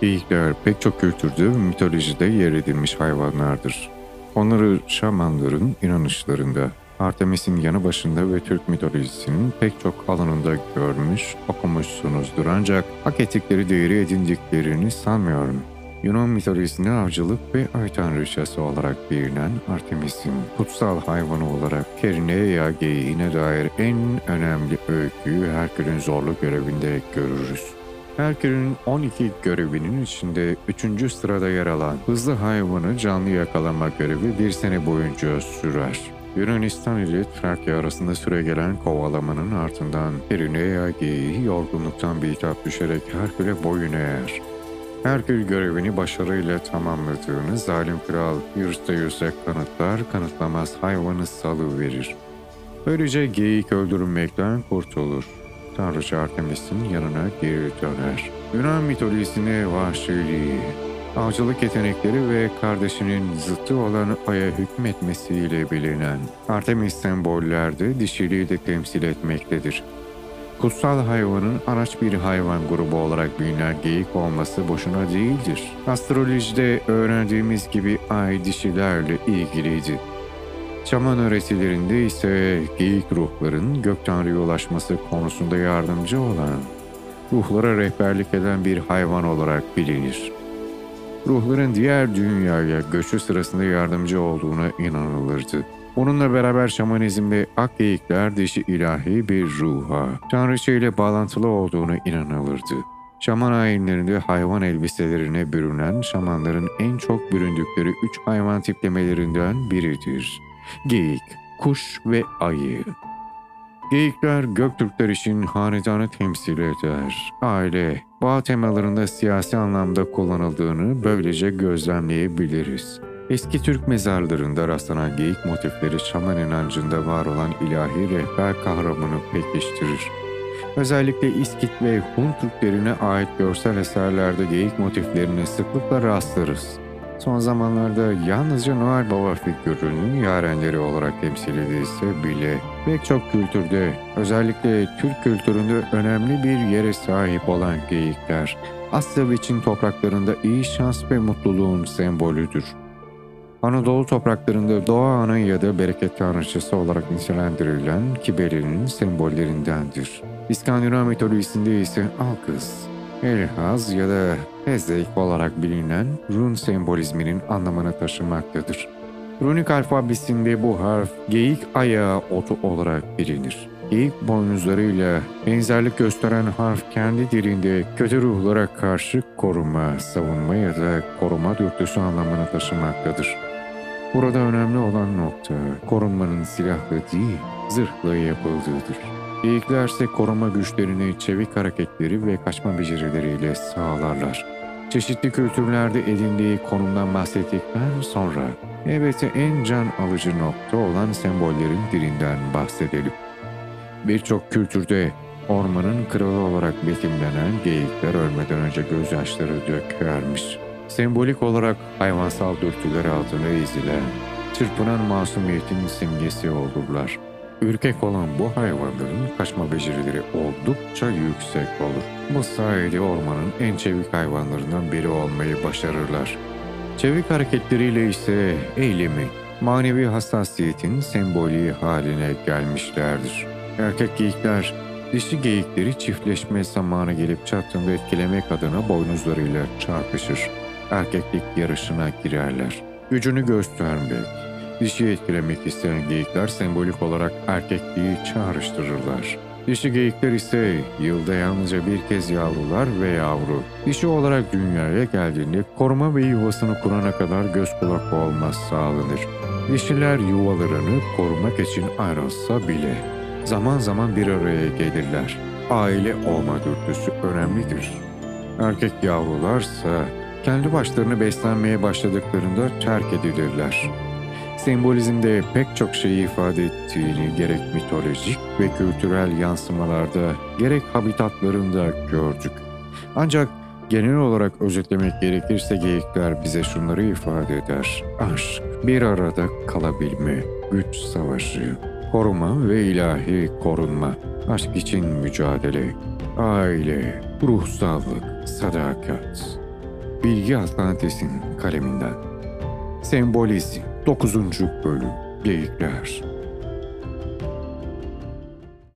Geyikler pek çok kültürde ve mitolojide yer edilmiş hayvanlardır. Onları şamanların inanışlarında, Artemis'in yanı başında ve Türk mitolojisinin pek çok alanında görmüş, okumuşsunuzdur ancak hak ettikleri değeri edindiklerini sanmıyorum. Yunan mitolojisinde avcılık ve ay tanrıçası olarak bilinen Artemis'in kutsal hayvanı olarak Kerineia geyiğine dair en önemli öyküyü Herkül'ün zorlu görevinde görürüz. Herkül'ün 12 görevinin içinde 3. sırada yer alan hızlı hayvanı canlı yakalama görevi bir sene boyunca sürer. Yunanistan ile Trakya arasında süre gelen kovalamanın ardından Perineia geyiği yorgunluktan bitap düşerek Herkül'e boyun eğer. Herkül görevini başarıyla tamamladığını zalim kral Eurystheus'e kanıtlar kanıtlamaz hayvanı salıverir. Böylece geyik öldürülmekten kurtulur. Tanrıça Artemis'in yanına geri döner. Yunan mitolojisine vahşiliği, avcılık yetenekleri ve kardeşinin zıttı olan Ay'a hükmetmesiyle bilinen Artemis sembollerde dişiliği de temsil etmektedir. Kutsal hayvanın araç bir hayvan grubu olarak bilinen geyik olması boşuna değildir. Astrolojide öğrendiğimiz gibi ay dişilerle ilgiliydi. Şaman öğretilerinde ise geyik ruhların gök tanrıya ulaşması konusunda yardımcı olan, ruhlara rehberlik eden bir hayvan olarak bilinir. Ruhların diğer dünyaya göçü sırasında yardımcı olduğuna inanılırdı. Onunla beraber şamanizm ve ak geyikler dişi ilahi bir ruha, tanrıça ile bağlantılı olduğuna inanılırdı. Şaman ayinlerinde hayvan elbiselerine bürünen şamanların en çok büründükleri üç hayvan tiplemelerinden biridir. Geyik, kuş ve ayı. Geyikler Göktürkler için hanedanı temsil eder. Aile, bağ temalarında siyasi anlamda kullanıldığını böylece gözlemleyebiliriz. Eski Türk mezarlarında rastlanan geyik motifleri şaman inancında var olan ilahi rehber kahramanı pekiştirir. Özellikle İskit ve Hun Türklerine ait görsel eserlerde geyik motiflerine sıklıkla rastlarız. Son zamanlarda yalnızca Noel Baba figürünün yarenleri olarak temsil edilse bile pek çok kültürde özellikle Türk kültüründe önemli bir yere sahip olan geyikler Asya ve Çin topraklarında iyi şans ve mutluluğun sembolüdür. Anadolu topraklarında doğa ana ya da bereket tanrıçası olarak nitelendirilen Kibele'nin sembollerindendir. İskandinav mitolojisinde ise Alkız, Elhaz ya da Hezek olarak bilinen run sembolizminin anlamını taşımaktadır. Runik alfabesinde bu harf geyik ayağı otu olarak bilinir. Geyik boynuzlarıyla benzerlik gösteren harf kendi dilinde kötü ruhlara karşı koruma, savunma ya da koruma dürtüsü anlamını taşımaktadır. Burada önemli olan nokta korunmanın silahla değil, zırhla yapıldığıdır. Geyikler ise koruma güçlerini çevik hareketleri ve kaçma becerileriyle sağlarlar. Çeşitli kültürlerde edindiği konumdan bahsettikten sonra elbette en can alıcı nokta olan sembollerin dilinden bahsedelim. Birçok kültürde ormanın kralı olarak betimlenen geyikler ölmeden önce gözyaşları dökermiş. Sembolik olarak hayvansal dürtüler altına ezilen, çırpınan masumiyetin simgesi olurlar. Ürkek olan bu hayvanların kaçma becerileri oldukça yüksek olur. Bu sayede ormanın en çevik hayvanlarından biri olmayı başarırlar. Çevik hareketleriyle ise eylemi, manevi hassasiyetin sembolü haline gelmişlerdir. Erkek geyikler, dişi geyikleri çiftleşme zamanı gelip çattığında etkilemek adına boynuzlarıyla çarpışır. Erkeklik yarışına girerler. Gücünü göstermek, dişi etkilemek isteyen geyikler sembolik olarak erkekliği çağrıştırırlar. Dişi geyikler ise yılda yalnızca bir kez yavrular ve yavru. Dişi olarak dünyaya geldiğinde koruma ve yuvasını kurana kadar göz kulak olmaz sağlanır. Dişiler yuvalarını korumak için ayrılsa bile zaman zaman bir araya gelirler. Aile olma dürtüsü önemlidir. Erkek yavrularsa kendi başlarına beslenmeye başladıklarında terk edilirler. Sembolizmde pek çok şeyi ifade ettiğini gerek mitolojik ve kültürel yansımalarda gerek habitatlarında gördük. Ancak genel olarak özetlemek gerekirse geyikler bize şunları ifade eder. Aşk, bir arada kalabilme, güç savaşı, koruma ve ilahi korunma, aşk için mücadele, aile, ruhsallık, sadakat. Bilgi Atlantis'in kaleminden. Sembolizm 9. Bölüm Geyikler